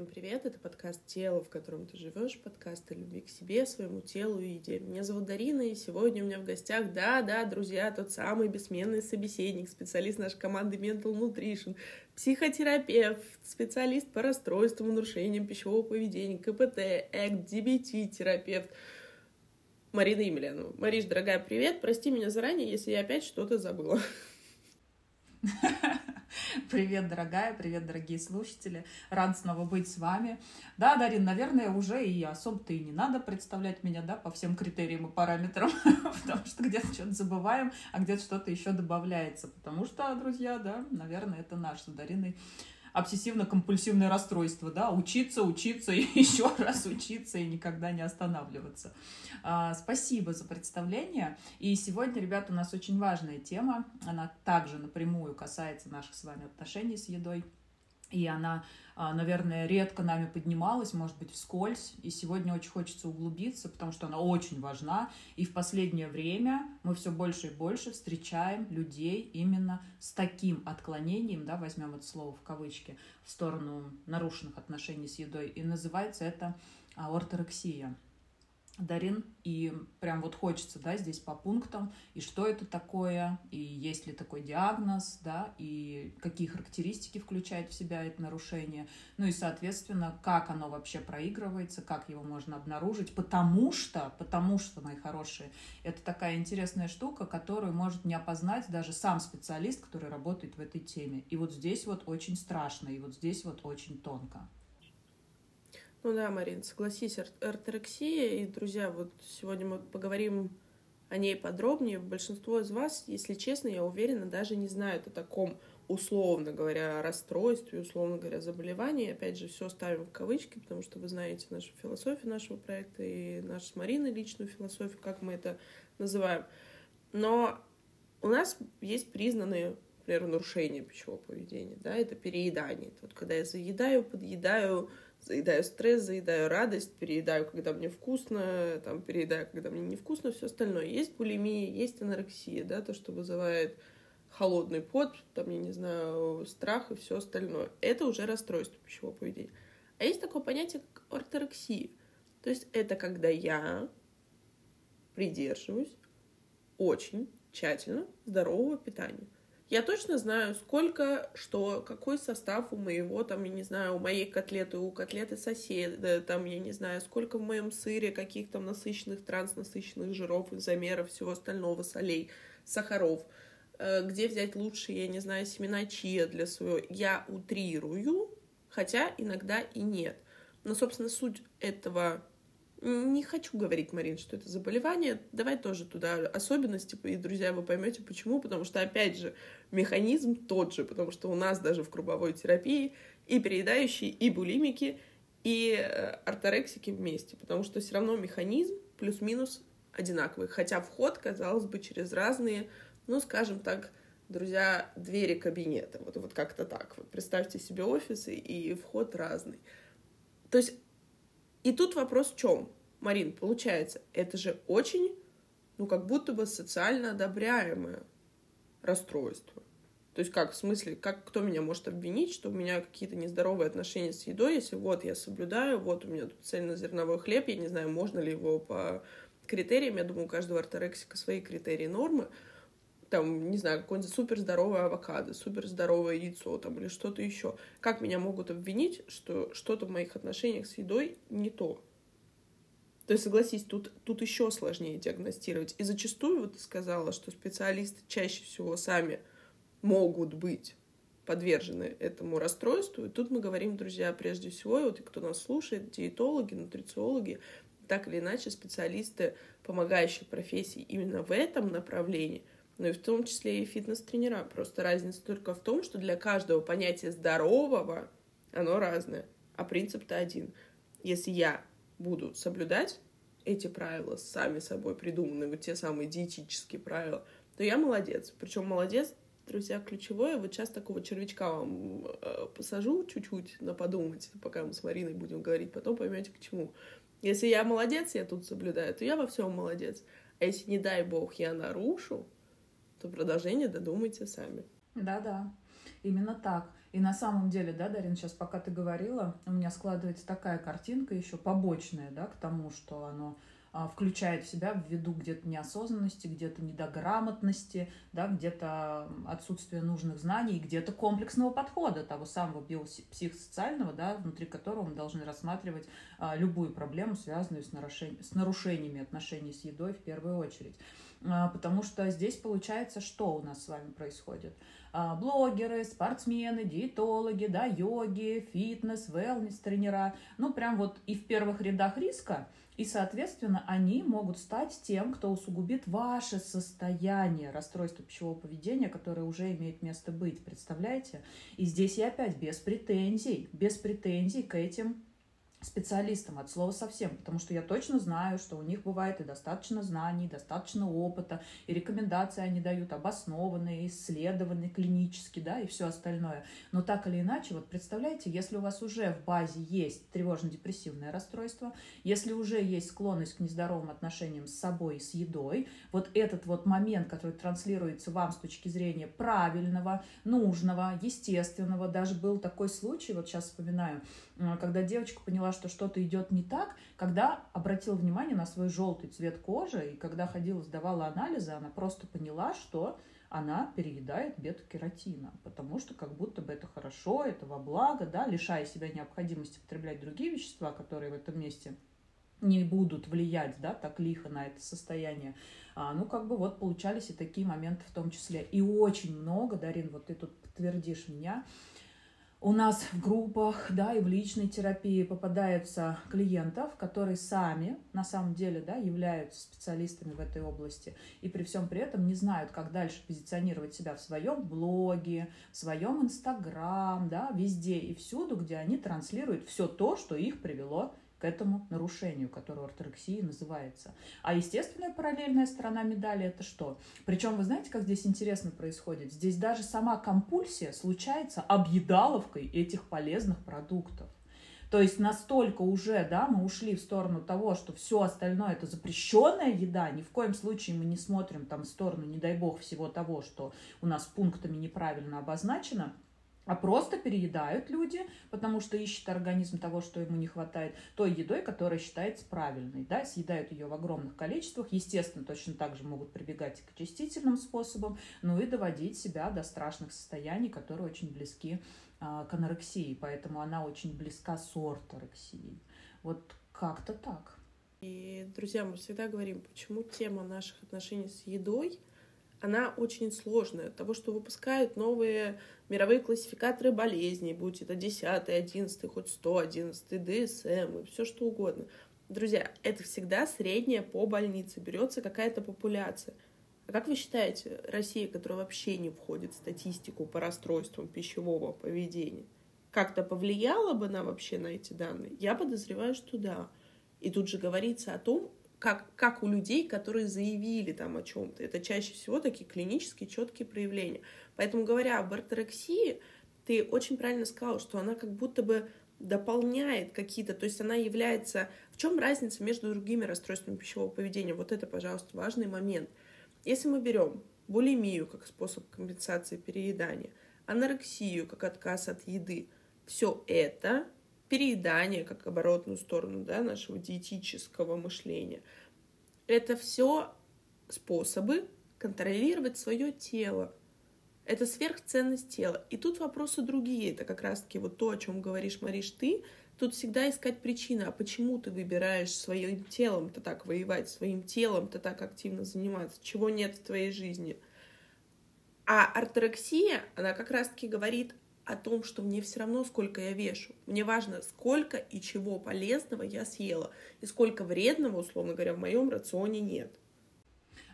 всем привет! Это подкаст «Тело, в котором ты живешь», подкаст о любви к себе, своему телу и еде. Меня зовут Дарина, и сегодня у меня в гостях, да-да, друзья, тот самый бессменный собеседник, специалист нашей команды Mental Nutrition, психотерапевт, специалист по расстройствам и нарушениям пищевого поведения, КПТ, ЭКТ, ДБТ-терапевт, Марина Емельянова. Мариш, дорогая, привет! Прости меня заранее, если я опять что-то забыла. Привет, дорогая, привет, дорогие слушатели. Рад снова быть с вами. Да, Дарин, наверное, уже и особо-то и не надо представлять меня, да, по всем критериям и параметрам, потому что где-то что-то забываем, а где-то что-то еще добавляется. Потому что, друзья, да, наверное, это наш с Дариной обсессивно-компульсивное расстройство, да, учиться, учиться и еще раз учиться и никогда не останавливаться. А, спасибо за представление. И сегодня, ребята, у нас очень важная тема. Она также напрямую касается наших с вами отношений с едой. И она а, наверное, редко нами поднималась, может быть, вскользь. И сегодня очень хочется углубиться, потому что она очень важна. И в последнее время мы все больше и больше встречаем людей именно с таким отклонением, да, возьмем это слово в кавычки, в сторону нарушенных отношений с едой. И называется это орторексия. Дарин, и прям вот хочется, да, здесь по пунктам, и что это такое, и есть ли такой диагноз, да, и какие характеристики включает в себя это нарушение, ну и, соответственно, как оно вообще проигрывается, как его можно обнаружить, потому что, потому что, мои хорошие, это такая интересная штука, которую может не опознать даже сам специалист, который работает в этой теме. И вот здесь вот очень страшно, и вот здесь вот очень тонко. Ну да, Марин, согласись, орторексия, и, друзья, вот сегодня мы поговорим о ней подробнее. Большинство из вас, если честно, я уверена, даже не знают о таком, условно говоря, расстройстве, условно говоря, заболевании. Опять же, все ставим в кавычки, потому что вы знаете нашу философию нашего проекта и нашу с Мариной личную философию, как мы это называем. Но у нас есть признанные например, нарушения пищевого поведения, да, это переедание. Это вот когда я заедаю, подъедаю, заедаю стресс, заедаю радость, переедаю, когда мне вкусно, там, переедаю, когда мне невкусно, все остальное. Есть булимия, есть анорексия, да, то, что вызывает холодный пот, там, я не знаю, страх и все остальное. Это уже расстройство пищевого поведения. А есть такое понятие, как орторексия. То есть это когда я придерживаюсь очень тщательно здорового питания. Я точно знаю, сколько, что, какой состав у моего, там, я не знаю, у моей котлеты, у котлеты соседа, там, я не знаю, сколько в моем сыре, каких там насыщенных, транснасыщенных жиров, изомеров, всего остального, солей, сахаров. Э, где взять лучше, я не знаю, семена чия для своего. Я утрирую, хотя иногда и нет. Но, собственно, суть этого не хочу говорить, Марин, что это заболевание. Давай тоже туда особенности, и, друзья, вы поймете почему. Потому что, опять же, механизм тот же. Потому что у нас даже в круговой терапии и переедающие, и булимики, и э, орторексики вместе. Потому что все равно механизм плюс-минус одинаковый. Хотя вход, казалось бы, через разные, ну, скажем так, друзья, двери кабинета. Вот, вот как-то так. Вот представьте себе офисы, и вход разный. То есть и тут вопрос в чем? Марин, получается, это же очень, ну, как будто бы социально одобряемое расстройство. То есть как, в смысле, как кто меня может обвинить, что у меня какие-то нездоровые отношения с едой, если вот я соблюдаю, вот у меня тут цельнозерновой хлеб, я не знаю, можно ли его по критериям, я думаю, у каждого орторексика свои критерии нормы, там, не знаю, какое-нибудь супер здоровое авокадо, супер здоровое яйцо там или что-то еще. Как меня могут обвинить, что что-то в моих отношениях с едой не то? То есть, согласись, тут, тут еще сложнее диагностировать. И зачастую, вот ты сказала, что специалисты чаще всего сами могут быть подвержены этому расстройству. И тут мы говорим, друзья, прежде всего, вот и кто нас слушает, диетологи, нутрициологи, так или иначе специалисты помогающих профессий именно в этом направлении – но и в том числе и фитнес-тренера. Просто разница только в том, что для каждого понятия здорового оно разное, а принцип-то один. Если я буду соблюдать эти правила, сами собой придуманные, вот те самые диетические правила, то я молодец. Причем молодец, друзья, ключевое, вот сейчас такого червячка вам э, посажу чуть-чуть на подумать, пока мы с Мариной будем говорить, потом поймете к чему. Если я молодец, я тут соблюдаю, то я во всем молодец. А если, не дай бог, я нарушу, то продолжение додумайте сами. Да-да, именно так. И на самом деле, да, Дарин, сейчас пока ты говорила, у меня складывается такая картинка еще побочная, да, к тому, что оно а, включает в себя ввиду где-то неосознанности, где-то недограмотности, да, где-то отсутствие нужных знаний, где-то комплексного подхода того самого биопсихосоциального, да, внутри которого мы должны рассматривать а, любую проблему, связанную с, нарушень... с нарушениями отношений с едой в первую очередь. А, потому что здесь получается, что у нас с вами происходит? А, блогеры, спортсмены, диетологи, да, йоги, фитнес, wellness тренера, ну прям вот и в первых рядах риска, и, соответственно, они могут стать тем, кто усугубит ваше состояние расстройства пищевого поведения, которое уже имеет место быть, представляете? И здесь я опять без претензий, без претензий к этим специалистам от слова совсем, потому что я точно знаю, что у них бывает и достаточно знаний, достаточно опыта, и рекомендации они дают обоснованные, исследованные клинически, да, и все остальное. Но так или иначе, вот представляете, если у вас уже в базе есть тревожно-депрессивное расстройство, если уже есть склонность к нездоровым отношениям с собой и с едой, вот этот вот момент, который транслируется вам с точки зрения правильного, нужного, естественного, даже был такой случай, вот сейчас вспоминаю, когда девочка поняла, что что-то идет не так, когда обратила внимание на свой желтый цвет кожи, и когда ходила, сдавала анализы, она просто поняла, что она переедает бета-кератина, потому что как будто бы это хорошо, это во благо, да, лишая себя необходимости потреблять другие вещества, которые в этом месте не будут влиять, да, так лихо на это состояние. А, ну, как бы вот получались и такие моменты в том числе. И очень много, Дарин, вот ты тут подтвердишь меня, у нас в группах, да, и в личной терапии попадаются клиентов, которые сами, на самом деле, да, являются специалистами в этой области и при всем при этом не знают, как дальше позиционировать себя в своем блоге, в своем инстаграм, да, везде и всюду, где они транслируют все то, что их привело к этому нарушению, которое орторексией называется. А естественная параллельная сторона медали это что? Причем вы знаете, как здесь интересно происходит? Здесь даже сама компульсия случается объедаловкой этих полезных продуктов. То есть настолько уже, да, мы ушли в сторону того, что все остальное это запрещенная еда, ни в коем случае мы не смотрим там в сторону, не дай бог, всего того, что у нас пунктами неправильно обозначено – а просто переедают люди, потому что ищет организм того, что ему не хватает, той едой, которая считается правильной, да, съедают ее в огромных количествах, естественно, точно так же могут прибегать к очистительным способам, ну и доводить себя до страшных состояний, которые очень близки а, к анорексии, поэтому она очень близка с орторексией. Вот как-то так. И, друзья, мы всегда говорим, почему тема наших отношений с едой — она очень сложная. От того, что выпускают новые мировые классификаторы болезней, будь это 10, 11, хоть 111, ДСМ и все что угодно. Друзья, это всегда средняя по больнице, берется какая-то популяция. А как вы считаете, Россия, которая вообще не входит в статистику по расстройствам пищевого поведения, как-то повлияла бы она вообще на эти данные? Я подозреваю, что да. И тут же говорится о том, как, как у людей, которые заявили там о чем-то. Это чаще всего такие клинические четкие проявления. Поэтому, говоря об орторексии, ты очень правильно сказал, что она как будто бы дополняет какие-то, то есть она является... В чем разница между другими расстройствами пищевого поведения? Вот это, пожалуйста, важный момент. Если мы берем булимию как способ компенсации переедания, анорексию как отказ от еды, все это переедание, как оборотную сторону да, нашего диетического мышления. Это все способы контролировать свое тело. Это сверхценность тела. И тут вопросы другие. Это как раз-таки вот то, о чем говоришь, Мариш, ты. Тут всегда искать причины, а почему ты выбираешь своим телом-то так воевать, своим телом-то так активно заниматься, чего нет в твоей жизни. А орторексия, она как раз-таки говорит о том, что мне все равно, сколько я вешу. Мне важно, сколько и чего полезного я съела, и сколько вредного, условно говоря, в моем рационе нет.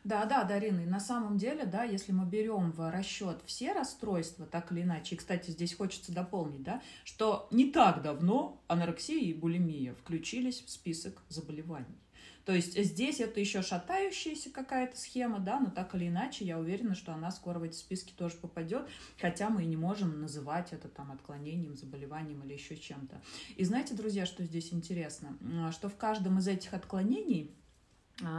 Да, да, Дарина, и на самом деле, да, если мы берем в расчет все расстройства, так или иначе, и, кстати, здесь хочется дополнить, да, что не так давно анорексия и булимия включились в список заболеваний. То есть здесь это еще шатающаяся какая-то схема, да, но так или иначе я уверена, что она скоро в эти списки тоже попадет, хотя мы и не можем называть это там отклонением, заболеванием или еще чем-то. И знаете, друзья, что здесь интересно? Что в каждом из этих отклонений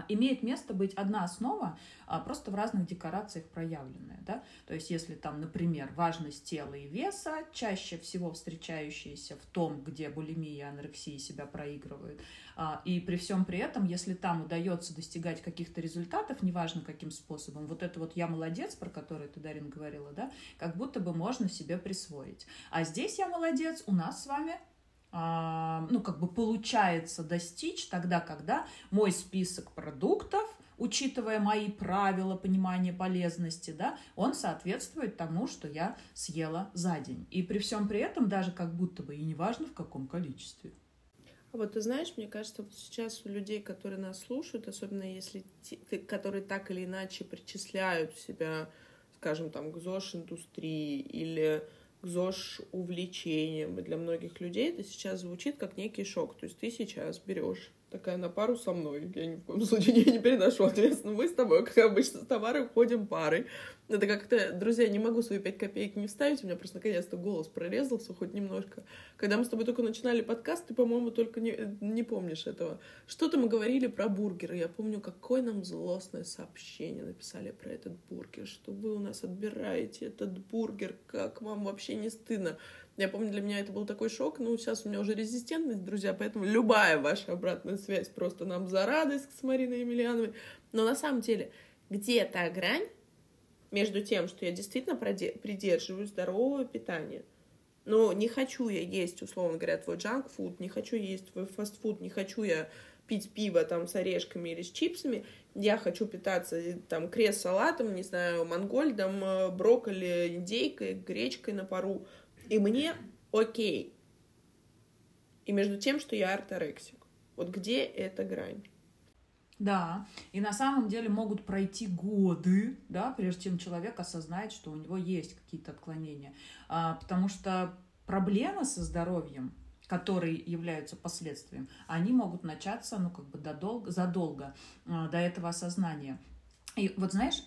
имеет место быть одна основа, а, просто в разных декорациях проявленная. Да? То есть если там, например, важность тела и веса, чаще всего встречающиеся в том, где булимия и анорексия себя проигрывают, а, и при всем при этом, если там удается достигать каких-то результатов, неважно каким способом, вот это вот «я молодец», про который ты, Дарин, говорила, да, как будто бы можно себе присвоить. А здесь «я молодец» у нас с вами а, ну, как бы получается достичь тогда, когда мой список продуктов, учитывая мои правила понимания полезности, да, он соответствует тому, что я съела за день. И при всем при этом даже как будто бы и неважно в каком количестве. А вот ты знаешь, мне кажется, вот сейчас у людей, которые нас слушают, особенно если те, которые так или иначе причисляют себя, скажем, там, к ЗОЖ-индустрии или к ЗОЖ-увлечениям. И для многих людей это сейчас звучит как некий шок. То есть ты сейчас берешь такая на пару со мной. Я ни в коем случае не, не переношу ответственность. Мы с тобой, как обычно, с товаром ходим парой. Это как-то, друзья, не могу свои пять копеек не вставить, у меня просто наконец-то голос прорезался хоть немножко. Когда мы с тобой только начинали подкаст, ты, по-моему, только не, не помнишь этого. Что-то мы говорили про бургеры. Я помню, какое нам злостное сообщение написали про этот бургер, что вы у нас отбираете этот бургер, как вам вообще не стыдно. Я помню, для меня это был такой шок. Ну, сейчас у меня уже резистентность, друзья, поэтому любая ваша обратная связь просто нам за радость с Мариной Емельяновой. Но на самом деле, где та грань между тем, что я действительно придерживаюсь здорового питания, но не хочу я есть, условно говоря, твой джанк-фуд, не хочу есть твой фастфуд, не хочу я пить пиво там с орешками или с чипсами, я хочу питаться там крест-салатом, не знаю, мангольдом, э, брокколи, индейкой, гречкой на пару, и мне окей. И между тем, что я орторексик. Вот где эта грань? Да, и на самом деле могут пройти годы, да, прежде чем человек осознает, что у него есть какие-то отклонения. А, потому что проблемы со здоровьем, которые являются последствием, они могут начаться, ну, как бы додолго, задолго а, до этого осознания. И вот знаешь,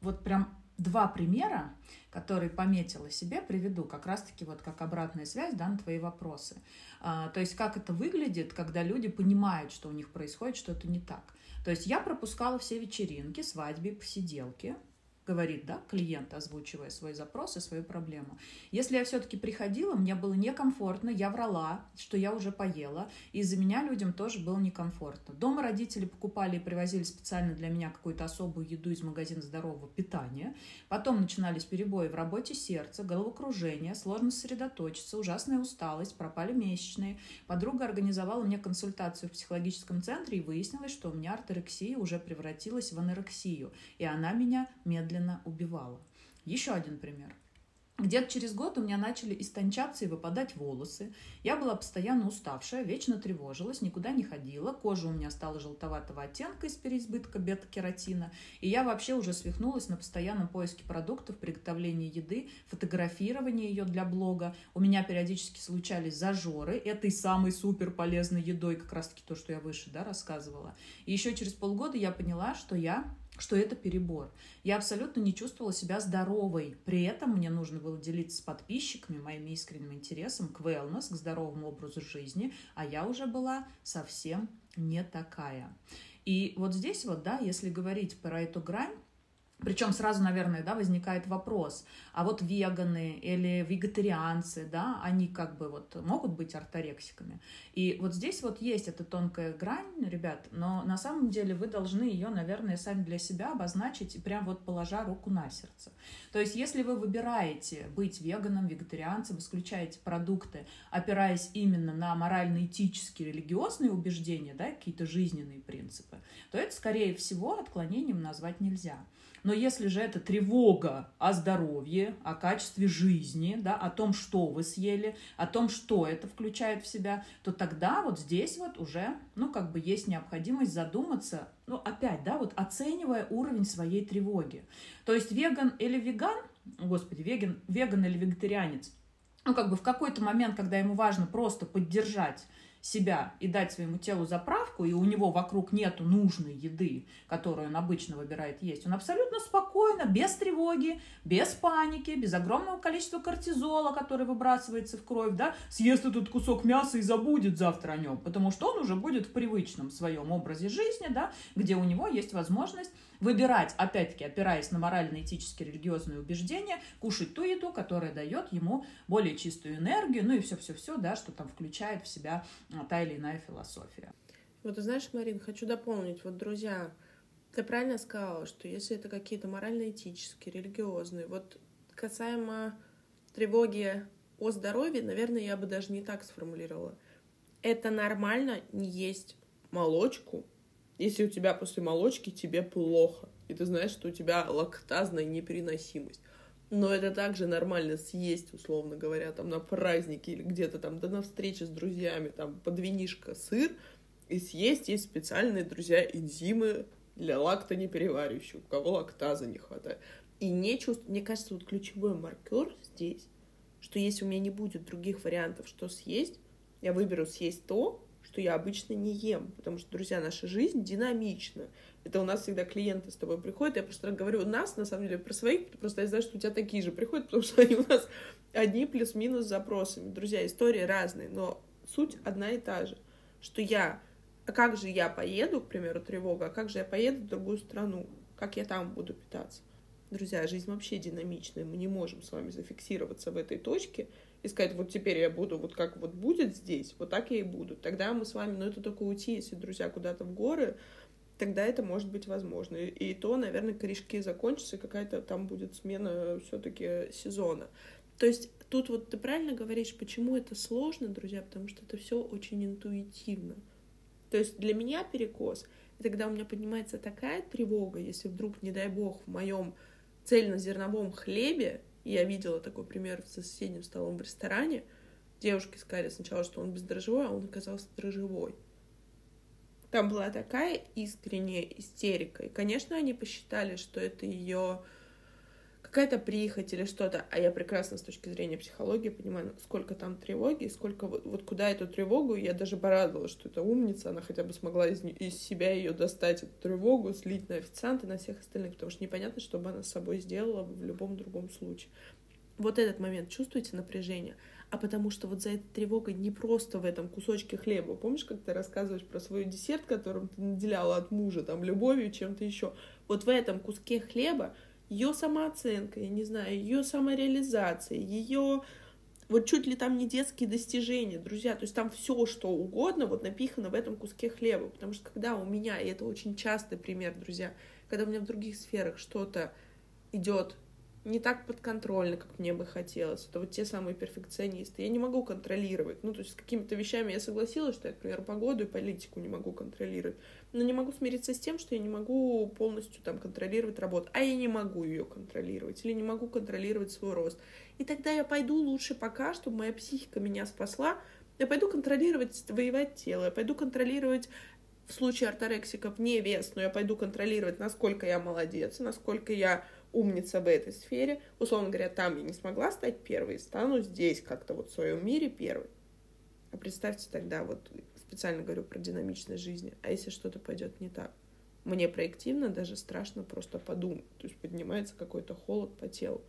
вот прям два примера, которые пометила себе, приведу как раз-таки вот как обратная связь да, на твои вопросы. А, то есть как это выглядит, когда люди понимают, что у них происходит что-то не так. То есть я пропускала все вечеринки, свадьбы, посиделки, говорит, да, клиент, озвучивая свой запрос и свою проблему. Если я все-таки приходила, мне было некомфортно, я врала, что я уже поела, и из-за меня людям тоже было некомфортно. Дома родители покупали и привозили специально для меня какую-то особую еду из магазина здорового питания. Потом начинались перебои в работе сердца, головокружение, сложность сосредоточиться, ужасная усталость, пропали месячные. Подруга организовала мне консультацию в психологическом центре и выяснилось, что у меня орторексия уже превратилась в анорексию, и она меня медленно медленно убивала. Еще один пример. Где-то через год у меня начали истончаться и выпадать волосы. Я была постоянно уставшая, вечно тревожилась, никуда не ходила. Кожа у меня стала желтоватого оттенка из переизбытка бета-кератина. И я вообще уже свихнулась на постоянном поиске продуктов, приготовлении еды, фотографировании ее для блога. У меня периодически случались зажоры этой самой супер полезной едой, как раз таки то, что я выше да, рассказывала. И еще через полгода я поняла, что я что это перебор. Я абсолютно не чувствовала себя здоровой. При этом мне нужно было делиться с подписчиками моим искренним интересом к wellness, к здоровому образу жизни, а я уже была совсем не такая. И вот здесь вот, да, если говорить про эту грань, причем сразу, наверное, да, возникает вопрос, а вот веганы или вегетарианцы, да, они как бы вот могут быть орторексиками. И вот здесь вот есть эта тонкая грань, ребят, но на самом деле вы должны ее, наверное, сами для себя обозначить прям вот положа руку на сердце. То есть если вы выбираете быть веганом, вегетарианцем, исключаете продукты, опираясь именно на морально-этические, религиозные убеждения, да, какие-то жизненные принципы, то это, скорее всего, отклонением назвать нельзя. Но если же это тревога о здоровье, о качестве жизни, да, о том, что вы съели, о том, что это включает в себя, то тогда вот здесь вот уже, ну, как бы есть необходимость задуматься, ну, опять, да, вот оценивая уровень своей тревоги. То есть веган или веган, господи, веган, веган или вегетарианец, ну, как бы в какой-то момент, когда ему важно просто поддержать себя и дать своему телу заправку, и у него вокруг нету нужной еды, которую он обычно выбирает есть, он абсолютно спокойно, без тревоги, без паники, без огромного количества кортизола, который выбрасывается в кровь, да, съест этот кусок мяса и забудет завтра о нем, потому что он уже будет в привычном своем образе жизни, да, где у него есть возможность выбирать, опять-таки, опираясь на морально-этические религиозные убеждения, кушать ту еду, которая дает ему более чистую энергию, ну и все-все-все, да, что там включает в себя а, та или иная философия. Вот знаешь, Марин, хочу дополнить. Вот, друзья, ты правильно сказала, что если это какие-то морально-этические, религиозные, вот касаемо тревоги о здоровье, наверное, я бы даже не так сформулировала. Это нормально не есть молочку, если у тебя после молочки тебе плохо, и ты знаешь, что у тебя лактазная непереносимость. Но это также нормально съесть, условно говоря, там на празднике или где-то там, да на встрече с друзьями, там под винишко сыр, и съесть есть специальные, друзья, энзимы для лактонепереваривающих, у кого лактаза не хватает. И не чувствую, мне кажется, вот ключевой маркер здесь, что если у меня не будет других вариантов, что съесть, я выберу съесть то, что я обычно не ем, потому что, друзья, наша жизнь динамична. Это у нас всегда клиенты с тобой приходят, я просто говорю у нас, на самом деле, про своих, просто я знаю, что у тебя такие же приходят, потому что они у нас одни плюс-минус запросами. Друзья, истории разные, но суть одна и та же, что я, а как же я поеду, к примеру, тревога, а как же я поеду в другую страну, как я там буду питаться? Друзья, жизнь вообще динамичная, мы не можем с вами зафиксироваться в этой точке и сказать, вот теперь я буду, вот как вот будет здесь, вот так я и буду. Тогда мы с вами, ну это только уйти, если, друзья, куда-то в горы, тогда это может быть возможно. И то, наверное, корешки закончатся, какая-то там будет смена все-таки сезона. То есть тут вот ты правильно говоришь, почему это сложно, друзья, потому что это все очень интуитивно. То есть для меня перекос — это когда у меня поднимается такая тревога, если вдруг, не дай бог, в моем цельнозерновом хлебе я видела такой пример за соседним столом в ресторане. Девушки сказали сначала, что он бездрожжевой, а он оказался дрожжевой. Там была такая искренняя истерика. И, конечно, они посчитали, что это ее какая-то прихоть или что-то, а я прекрасно с точки зрения психологии понимаю, сколько там тревоги, сколько вот, вот куда эту тревогу, я даже порадовалась, что это умница, она хотя бы смогла из, из себя ее достать, эту тревогу, слить на официанта, на всех остальных, потому что непонятно, что бы она с собой сделала в любом другом случае. Вот этот момент, чувствуете напряжение? а потому что вот за этой тревогой не просто в этом кусочке хлеба. Помнишь, как ты рассказываешь про свой десерт, которым ты наделяла от мужа, там, любовью, чем-то еще? Вот в этом куске хлеба ее самооценка, я не знаю, ее самореализация, ее вот чуть ли там не детские достижения, друзья, то есть там все, что угодно, вот напихано в этом куске хлеба, потому что когда у меня, и это очень частый пример, друзья, когда у меня в других сферах что-то идет не так подконтрольно, как мне бы хотелось. Это вот те самые перфекционисты. Я не могу контролировать. Ну, то есть с какими-то вещами я согласилась, что я, к примеру, погоду и политику не могу контролировать. Но не могу смириться с тем, что я не могу полностью там контролировать работу. А я не могу ее контролировать. Или не могу контролировать свой рост. И тогда я пойду лучше пока, чтобы моя психика меня спасла. Я пойду контролировать, воевать тело. Я пойду контролировать в случае орторексиков не вес, но я пойду контролировать, насколько я молодец, насколько я умница в этой сфере. Условно говоря, там я не смогла стать первой, стану здесь как-то вот в своем мире первой. А представьте тогда, вот специально говорю про динамичность жизни, а если что-то пойдет не так? Мне проективно даже страшно просто подумать. То есть поднимается какой-то холод по телу.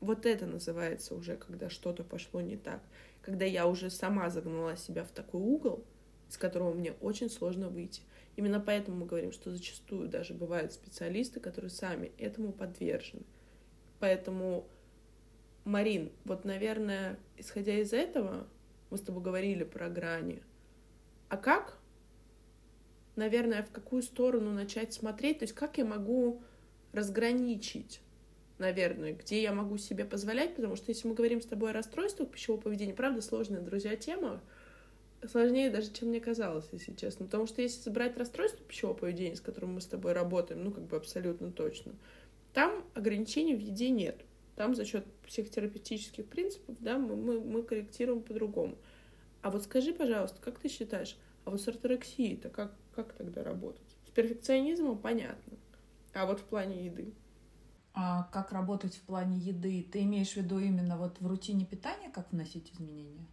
Вот это называется уже, когда что-то пошло не так. Когда я уже сама загнала себя в такой угол, из которого мне очень сложно выйти. Именно поэтому мы говорим, что зачастую даже бывают специалисты, которые сами этому подвержены. Поэтому, Марин, вот, наверное, исходя из этого, мы с тобой говорили про грани. А как, наверное, в какую сторону начать смотреть? То есть как я могу разграничить наверное, где я могу себе позволять, потому что если мы говорим с тобой о расстройствах пищевого поведения, правда, сложная, друзья, тема, сложнее даже, чем мне казалось, если честно. Потому что если забрать расстройство пищевого поведения, с которым мы с тобой работаем, ну, как бы абсолютно точно, там ограничений в еде нет. Там за счет психотерапевтических принципов, да, мы, мы, мы корректируем по-другому. А вот скажи, пожалуйста, как ты считаешь, а вот с орторексией-то как, как тогда работать? С перфекционизмом понятно, а вот в плане еды? А как работать в плане еды? Ты имеешь в виду именно вот в рутине питания, как вносить изменения?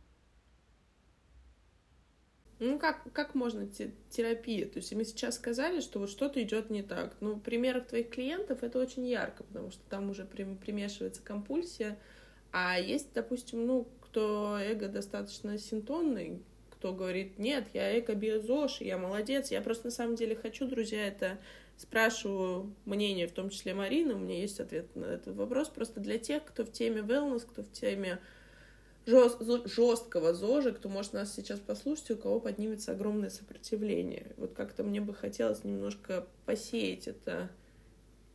Ну, как, как можно терапия? То есть, мы сейчас сказали, что вот что-то идет не так. Ну, в примерах твоих клиентов это очень ярко, потому что там уже примешивается компульсия. А есть, допустим, ну, кто эго достаточно синтонный, кто говорит, нет, я эко-биозош, я молодец, я просто на самом деле хочу, друзья, это спрашиваю мнение, в том числе Марины, у меня есть ответ на этот вопрос, просто для тех, кто в теме wellness, кто в теме жест, жесткого ЗОЖа, кто может нас сейчас послушать, у кого поднимется огромное сопротивление. Вот как-то мне бы хотелось немножко посеять это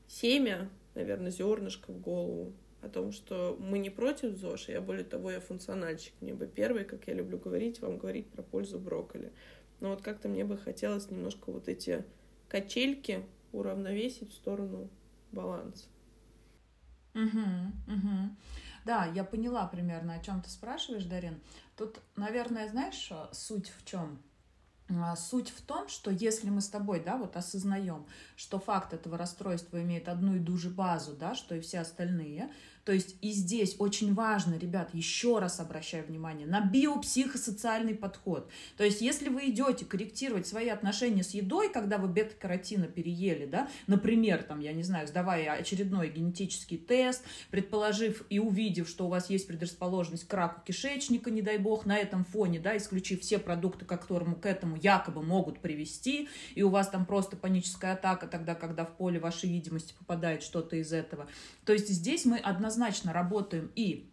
семя, наверное, зернышко в голову о том, что мы не против ЗОЖ, я более того, я функциональщик. Мне бы первый, как я люблю говорить, вам говорить про пользу брокколи. Но вот как-то мне бы хотелось немножко вот эти качельки уравновесить в сторону баланса. Угу, угу. Да, я поняла примерно, о чем ты спрашиваешь, Дарин. Тут, наверное, знаешь, суть в чем? А, суть в том, что если мы с тобой, да, вот осознаем, что факт этого расстройства имеет одну и ту же базу, да, что и все остальные, то есть и здесь очень важно, ребят, еще раз обращаю внимание, на биопсихосоциальный подход. То есть если вы идете корректировать свои отношения с едой, когда вы бета-каротина переели, да, например, там, я не знаю, сдавая очередной генетический тест, предположив и увидев, что у вас есть предрасположенность к раку кишечника, не дай бог, на этом фоне, да, исключив все продукты, которому к этому якобы могут привести, и у вас там просто паническая атака тогда, когда в поле вашей видимости попадает что-то из этого. То есть здесь мы однозначно однозначно работаем и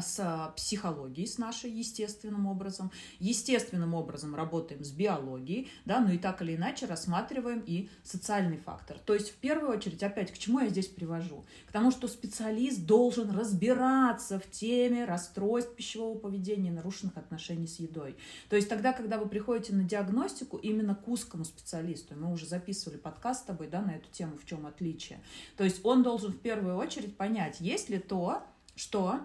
с психологией, с нашей естественным образом, естественным образом работаем с биологией, да, ну и так или иначе рассматриваем и социальный фактор. То есть в первую очередь, опять, к чему я здесь привожу? К тому, что специалист должен разбираться в теме расстройств пищевого поведения нарушенных отношений с едой. То есть тогда, когда вы приходите на диагностику именно к узкому специалисту, мы уже записывали подкаст с тобой, да, на эту тему, в чем отличие. То есть он должен в первую очередь понять, есть ли то, что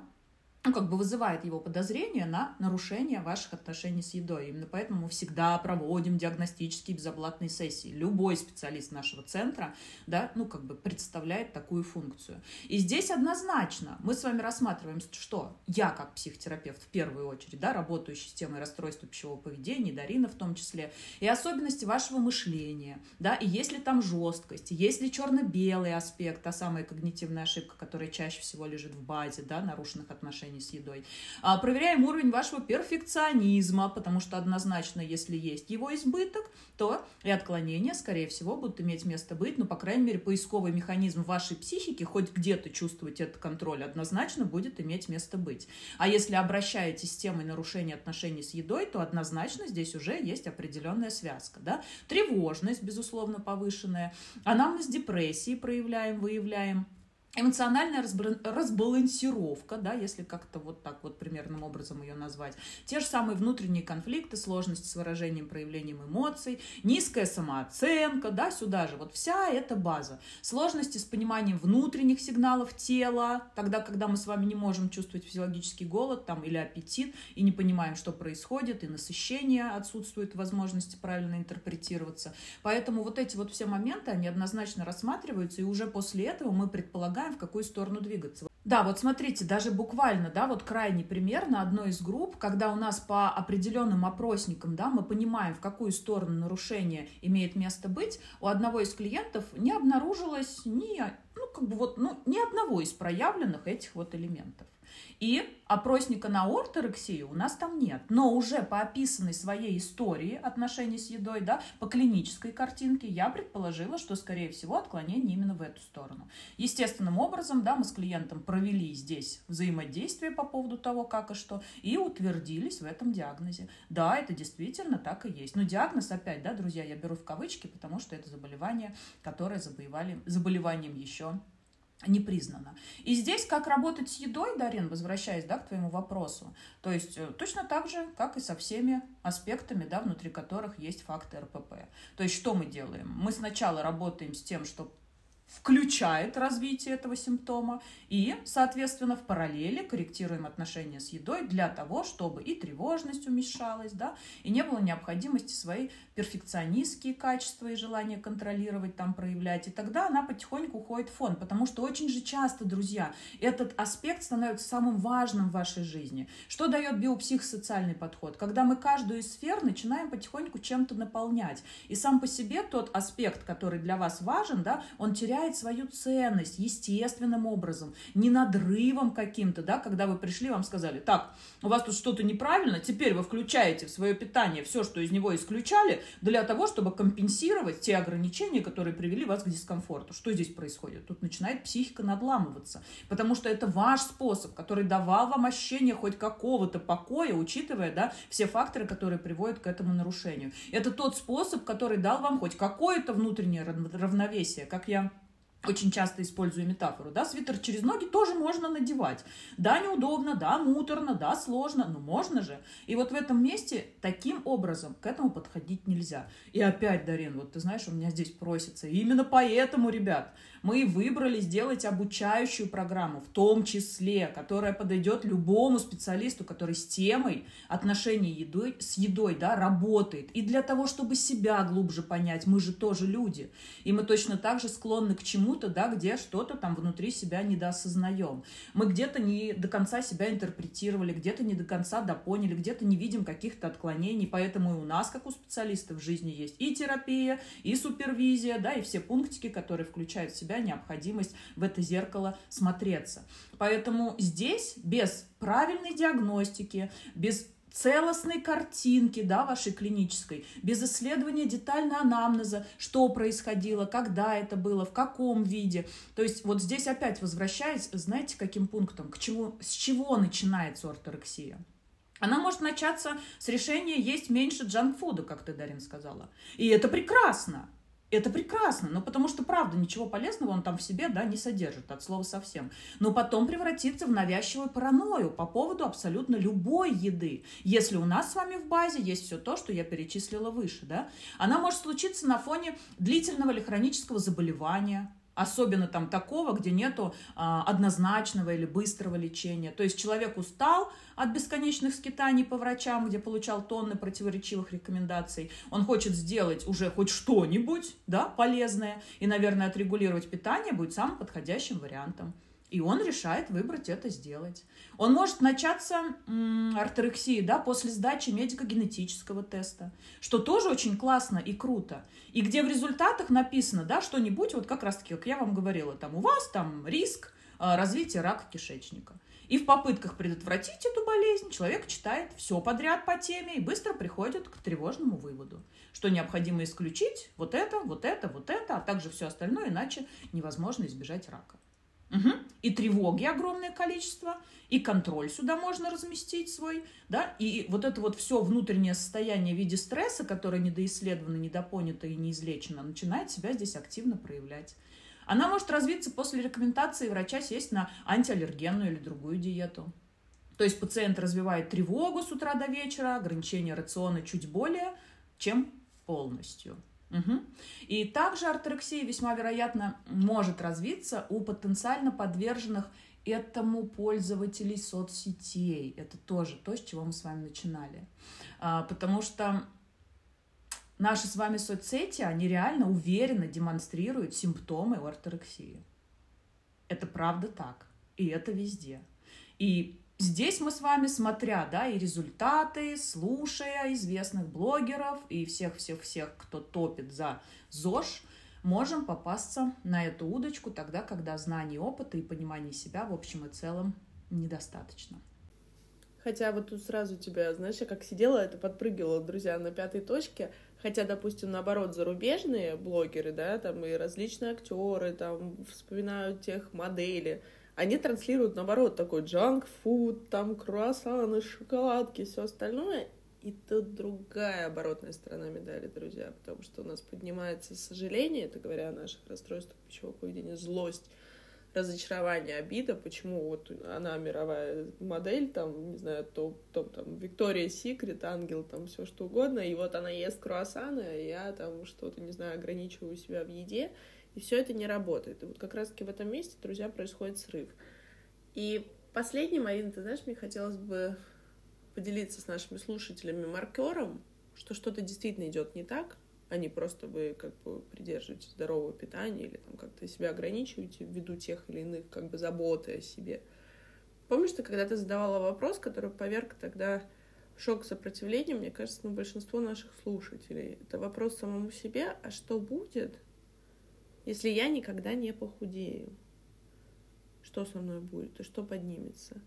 ну, как бы вызывает его подозрение на нарушение ваших отношений с едой. Именно поэтому мы всегда проводим диагностические безоплатные сессии. Любой специалист нашего центра, да, ну, как бы представляет такую функцию. И здесь однозначно мы с вами рассматриваем, что я, как психотерапевт, в первую очередь, да, работающий с темой расстройства пищевого поведения, Дарина в том числе, и особенности вашего мышления, да, и есть ли там жесткость, есть ли черно-белый аспект, та самая когнитивная ошибка, которая чаще всего лежит в базе, да, нарушенных отношений отношении с едой. А, проверяем уровень вашего перфекционизма, потому что однозначно, если есть его избыток, то и отклонения, скорее всего, будут иметь место быть. Но, по крайней мере, поисковый механизм вашей психики, хоть где-то чувствовать этот контроль, однозначно будет иметь место быть. А если обращаетесь с темой нарушения отношений с едой, то однозначно здесь уже есть определенная связка. Да? Тревожность, безусловно, повышенная. Анамнез депрессии проявляем, выявляем эмоциональная разбалансировка, да, если как-то вот так вот примерным образом ее назвать, те же самые внутренние конфликты, сложности с выражением, проявлением эмоций, низкая самооценка, да, сюда же, вот вся эта база. Сложности с пониманием внутренних сигналов тела, тогда, когда мы с вами не можем чувствовать физиологический голод там, или аппетит, и не понимаем, что происходит, и насыщение отсутствует возможности правильно интерпретироваться. Поэтому вот эти вот все моменты, они однозначно рассматриваются, и уже после этого мы предполагаем, предполагаем, в какую сторону двигаться. Да, вот смотрите, даже буквально, да, вот крайний пример на одной из групп, когда у нас по определенным опросникам, да, мы понимаем, в какую сторону нарушение имеет место быть, у одного из клиентов не обнаружилось ни, ну, как бы вот, ну, ни одного из проявленных этих вот элементов. И опросника на орторексию у нас там нет. Но уже по описанной своей истории отношений с едой, да, по клинической картинке, я предположила, что, скорее всего, отклонение именно в эту сторону. Естественным образом, да, мы с клиентом провели здесь взаимодействие по поводу того, как и что, и утвердились в этом диагнозе. Да, это действительно так и есть. Но диагноз, опять, да, друзья, я беру в кавычки, потому что это заболевание, которое заболевали, заболеванием еще не признано. И здесь как работать с едой, Дарин, возвращаясь да, к твоему вопросу, то есть э, точно так же, как и со всеми аспектами, да, внутри которых есть факты РПП. То есть что мы делаем? Мы сначала работаем с тем, что включает развитие этого симптома и, соответственно, в параллели корректируем отношения с едой для того, чтобы и тревожность уменьшалась, да, и не было необходимости свои перфекционистские качества и желание контролировать, там, проявлять, и тогда она потихоньку уходит в фон, потому что очень же часто, друзья, этот аспект становится самым важным в вашей жизни. Что дает биопсихосоциальный подход? Когда мы каждую из сфер начинаем потихоньку чем-то наполнять, и сам по себе тот аспект, который для вас важен, да, он теряет теряет свою ценность естественным образом, не надрывом каким-то, да, когда вы пришли, вам сказали, так, у вас тут что-то неправильно, теперь вы включаете в свое питание все, что из него исключали, для того, чтобы компенсировать те ограничения, которые привели вас к дискомфорту. Что здесь происходит? Тут начинает психика надламываться, потому что это ваш способ, который давал вам ощущение хоть какого-то покоя, учитывая, да, все факторы, которые приводят к этому нарушению. Это тот способ, который дал вам хоть какое-то внутреннее равновесие, как я очень часто использую метафору, да, свитер через ноги тоже можно надевать. Да, неудобно, да, муторно, да, сложно, но можно же. И вот в этом месте таким образом к этому подходить нельзя. И опять, Дарин, вот ты знаешь, у меня здесь просится. И именно поэтому, ребят, мы выбрали сделать обучающую программу, в том числе, которая подойдет любому специалисту, который с темой отношений едой, с едой да, работает. И для того, чтобы себя глубже понять, мы же тоже люди. И мы точно так же склонны к чему-то, да, где что-то там внутри себя недоосознаем. Мы где-то не до конца себя интерпретировали, где-то не до конца допоняли, где-то не видим каких-то отклонений. Поэтому и у нас, как у специалистов в жизни, есть и терапия, и супервизия, да, и все пунктики, которые включают в себя себя необходимость в это зеркало смотреться. Поэтому здесь без правильной диагностики, без целостной картинки, да, вашей клинической, без исследования детального анамнеза, что происходило, когда это было, в каком виде. То есть вот здесь опять возвращаясь, знаете, каким пунктом, к чему, с чего начинается орторексия? Она может начаться с решения есть меньше джанкфуда, как ты, Дарин, сказала. И это прекрасно. Это прекрасно, но потому что, правда, ничего полезного он там в себе да, не содержит, от слова совсем. Но потом превратится в навязчивую паранойю по поводу абсолютно любой еды. Если у нас с вами в базе есть все то, что я перечислила выше, да, она может случиться на фоне длительного или хронического заболевания, особенно там такого, где нету а, однозначного или быстрого лечения. То есть человек устал от бесконечных скитаний по врачам, где получал тонны противоречивых рекомендаций. Он хочет сделать уже хоть что-нибудь, да, полезное, и, наверное, отрегулировать питание будет самым подходящим вариантом. И он решает выбрать это сделать. Он может начаться м, орторексии да, после сдачи медико-генетического теста, что тоже очень классно и круто. И где в результатах написано да, что-нибудь, вот как раз-таки, как я вам говорила, там у вас там риск э, развития рака кишечника. И в попытках предотвратить эту болезнь человек читает все подряд по теме и быстро приходит к тревожному выводу, что необходимо исключить вот это, вот это, вот это, а также все остальное, иначе невозможно избежать рака. Угу. И тревоги огромное количество, и контроль сюда можно разместить свой, да, и вот это вот все внутреннее состояние в виде стресса, которое недоисследовано, недопонято и неизлечено, начинает себя здесь активно проявлять. Она может развиться после рекомендации врача сесть на антиаллергенную или другую диету. То есть пациент развивает тревогу с утра до вечера, ограничение рациона чуть более, чем полностью. Угу. И также орторексия весьма вероятно может развиться у потенциально подверженных этому пользователей соцсетей. Это тоже то, с чего мы с вами начинали. А, потому что наши с вами соцсети, они реально уверенно демонстрируют симптомы орторексии. Это правда так. И это везде. И здесь мы с вами, смотря, да, и результаты, слушая известных блогеров и всех-всех-всех, кто топит за ЗОЖ, можем попасться на эту удочку тогда, когда знаний, опыта и понимания себя в общем и целом недостаточно. Хотя вот тут сразу тебя, знаешь, я как сидела, это подпрыгивала, друзья, на пятой точке. Хотя, допустим, наоборот, зарубежные блогеры, да, там и различные актеры, там вспоминают тех модели, они транслируют, наоборот, такой джанк-фуд, там круассаны, шоколадки, все остальное. И тут другая оборотная сторона медали, друзья, потому что у нас поднимается сожаление, это говоря о наших расстройствах пищевого поведения, злость, разочарование, обида, почему вот она мировая модель, там, не знаю, то, то там, Виктория Секрет, ангел, там, все что угодно, и вот она ест круассаны, а я там что-то, не знаю, ограничиваю себя в еде, И все это не работает. И вот как раз-таки в этом месте, друзья, происходит срыв. И последний, Марина, ты знаешь, мне хотелось бы поделиться с нашими слушателями маркером, что что-то действительно идет не так, а не просто вы как бы придерживаете здорового питания или там как-то себя ограничиваете ввиду тех или иных как бы заботы о себе. Помнишь, ты когда-то задавала вопрос, который поверг тогда шок сопротивления, мне кажется, на большинство наших слушателей. Это вопрос самому себе, а что будет, если я никогда не похудею? Что со мной будет и что поднимется?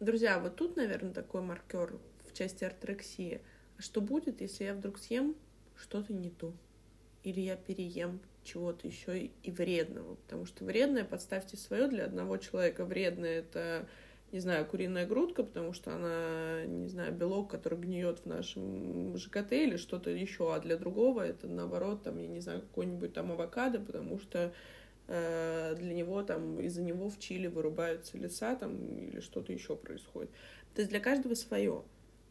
Друзья, вот тут, наверное, такой маркер в части орторексии. А что будет, если я вдруг съем что-то не то? Или я переем чего-то еще и вредного? Потому что вредное, подставьте свое, для одного человека вредное это не знаю, куриная грудка, потому что она, не знаю, белок, который гниет в нашем ЖКТ или что-то еще, а для другого это наоборот, там, я не знаю, какой-нибудь там авокадо, потому что Э, для него там из-за него в Чили вырубаются леса там или что-то еще происходит. То есть для каждого свое.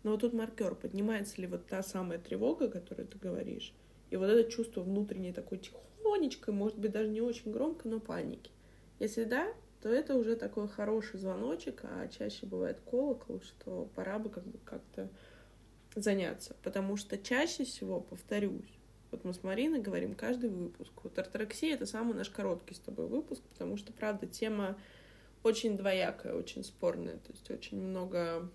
Но вот тут маркер, поднимается ли вот та самая тревога, о которой ты говоришь, и вот это чувство внутренней такой тихонечкой, может быть, даже не очень громко, но паники. Если да, то это уже такой хороший звоночек, а чаще бывает колокол, что пора бы как бы как-то заняться. Потому что чаще всего, повторюсь, вот мы с Мариной говорим каждый выпуск. Вот орторексия — это самый наш короткий с тобой выпуск, потому что, правда, тема очень двоякая, очень спорная. То есть очень много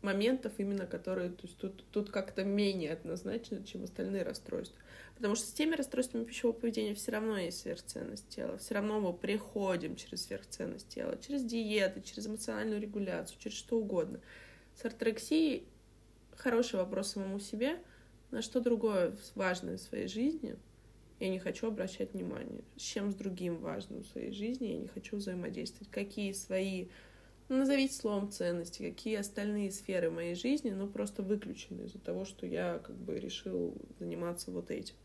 моментов именно, которые то есть тут, тут как-то менее однозначно, чем остальные расстройства. Потому что с теми расстройствами пищевого поведения все равно есть сверхценность тела. Все равно мы приходим через сверхценность тела, через диеты, через эмоциональную регуляцию, через что угодно. С орторексией хороший вопрос самому себе — на что другое важное в своей жизни я не хочу обращать внимание. С чем с другим важным в своей жизни я не хочу взаимодействовать. Какие свои, ну, назовите словом ценности, какие остальные сферы моей жизни, ну, просто выключены из-за того, что я как бы решил заниматься вот этим.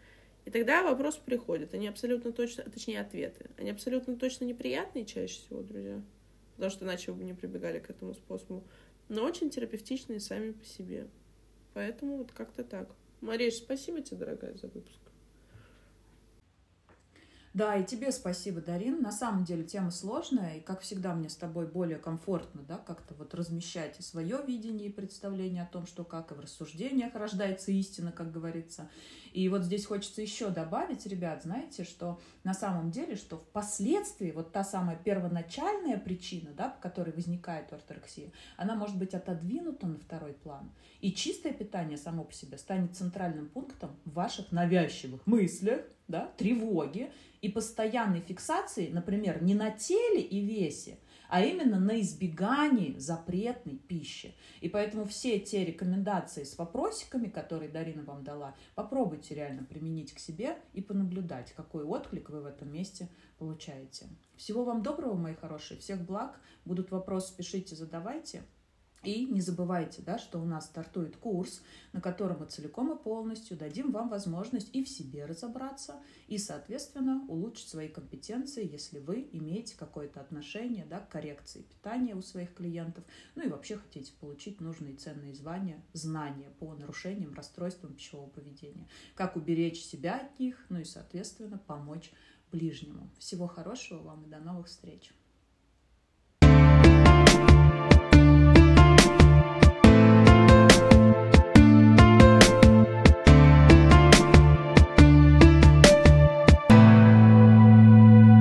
И тогда вопрос приходит. Они абсолютно точно, точнее, ответы. Они абсолютно точно неприятные чаще всего, друзья. Потому что иначе вы бы не прибегали к этому способу. Но очень терапевтичные сами по себе. Поэтому вот как-то так. Мариш, спасибо тебе, дорогая, за выпуск. Да, и тебе спасибо, Дарин. На самом деле тема сложная, и, как всегда, мне с тобой более комфортно, да, как-то вот размещать и свое видение и представление о том, что как и в рассуждениях рождается истина, как говорится. И вот здесь хочется еще добавить, ребят, знаете, что на самом деле, что впоследствии вот та самая первоначальная причина, да, по которой возникает орторексия, она может быть отодвинута на второй план. И чистое питание само по себе станет центральным пунктом ваших навязчивых мыслях, да, тревоги и постоянной фиксации, например, не на теле и весе, а именно на избегании запретной пищи. И поэтому все те рекомендации с вопросиками, которые Дарина вам дала, попробуйте реально применить к себе и понаблюдать, какой отклик вы в этом месте получаете. Всего вам доброго, мои хорошие, всех благ. Будут вопросы, пишите, задавайте. И не забывайте, да, что у нас стартует курс, на котором мы целиком и полностью дадим вам возможность и в себе разобраться, и, соответственно, улучшить свои компетенции, если вы имеете какое-то отношение да, к коррекции питания у своих клиентов, ну и вообще хотите получить нужные ценные звания, знания по нарушениям, расстройствам пищевого поведения, как уберечь себя от них, ну и, соответственно, помочь ближнему. Всего хорошего вам и до новых встреч!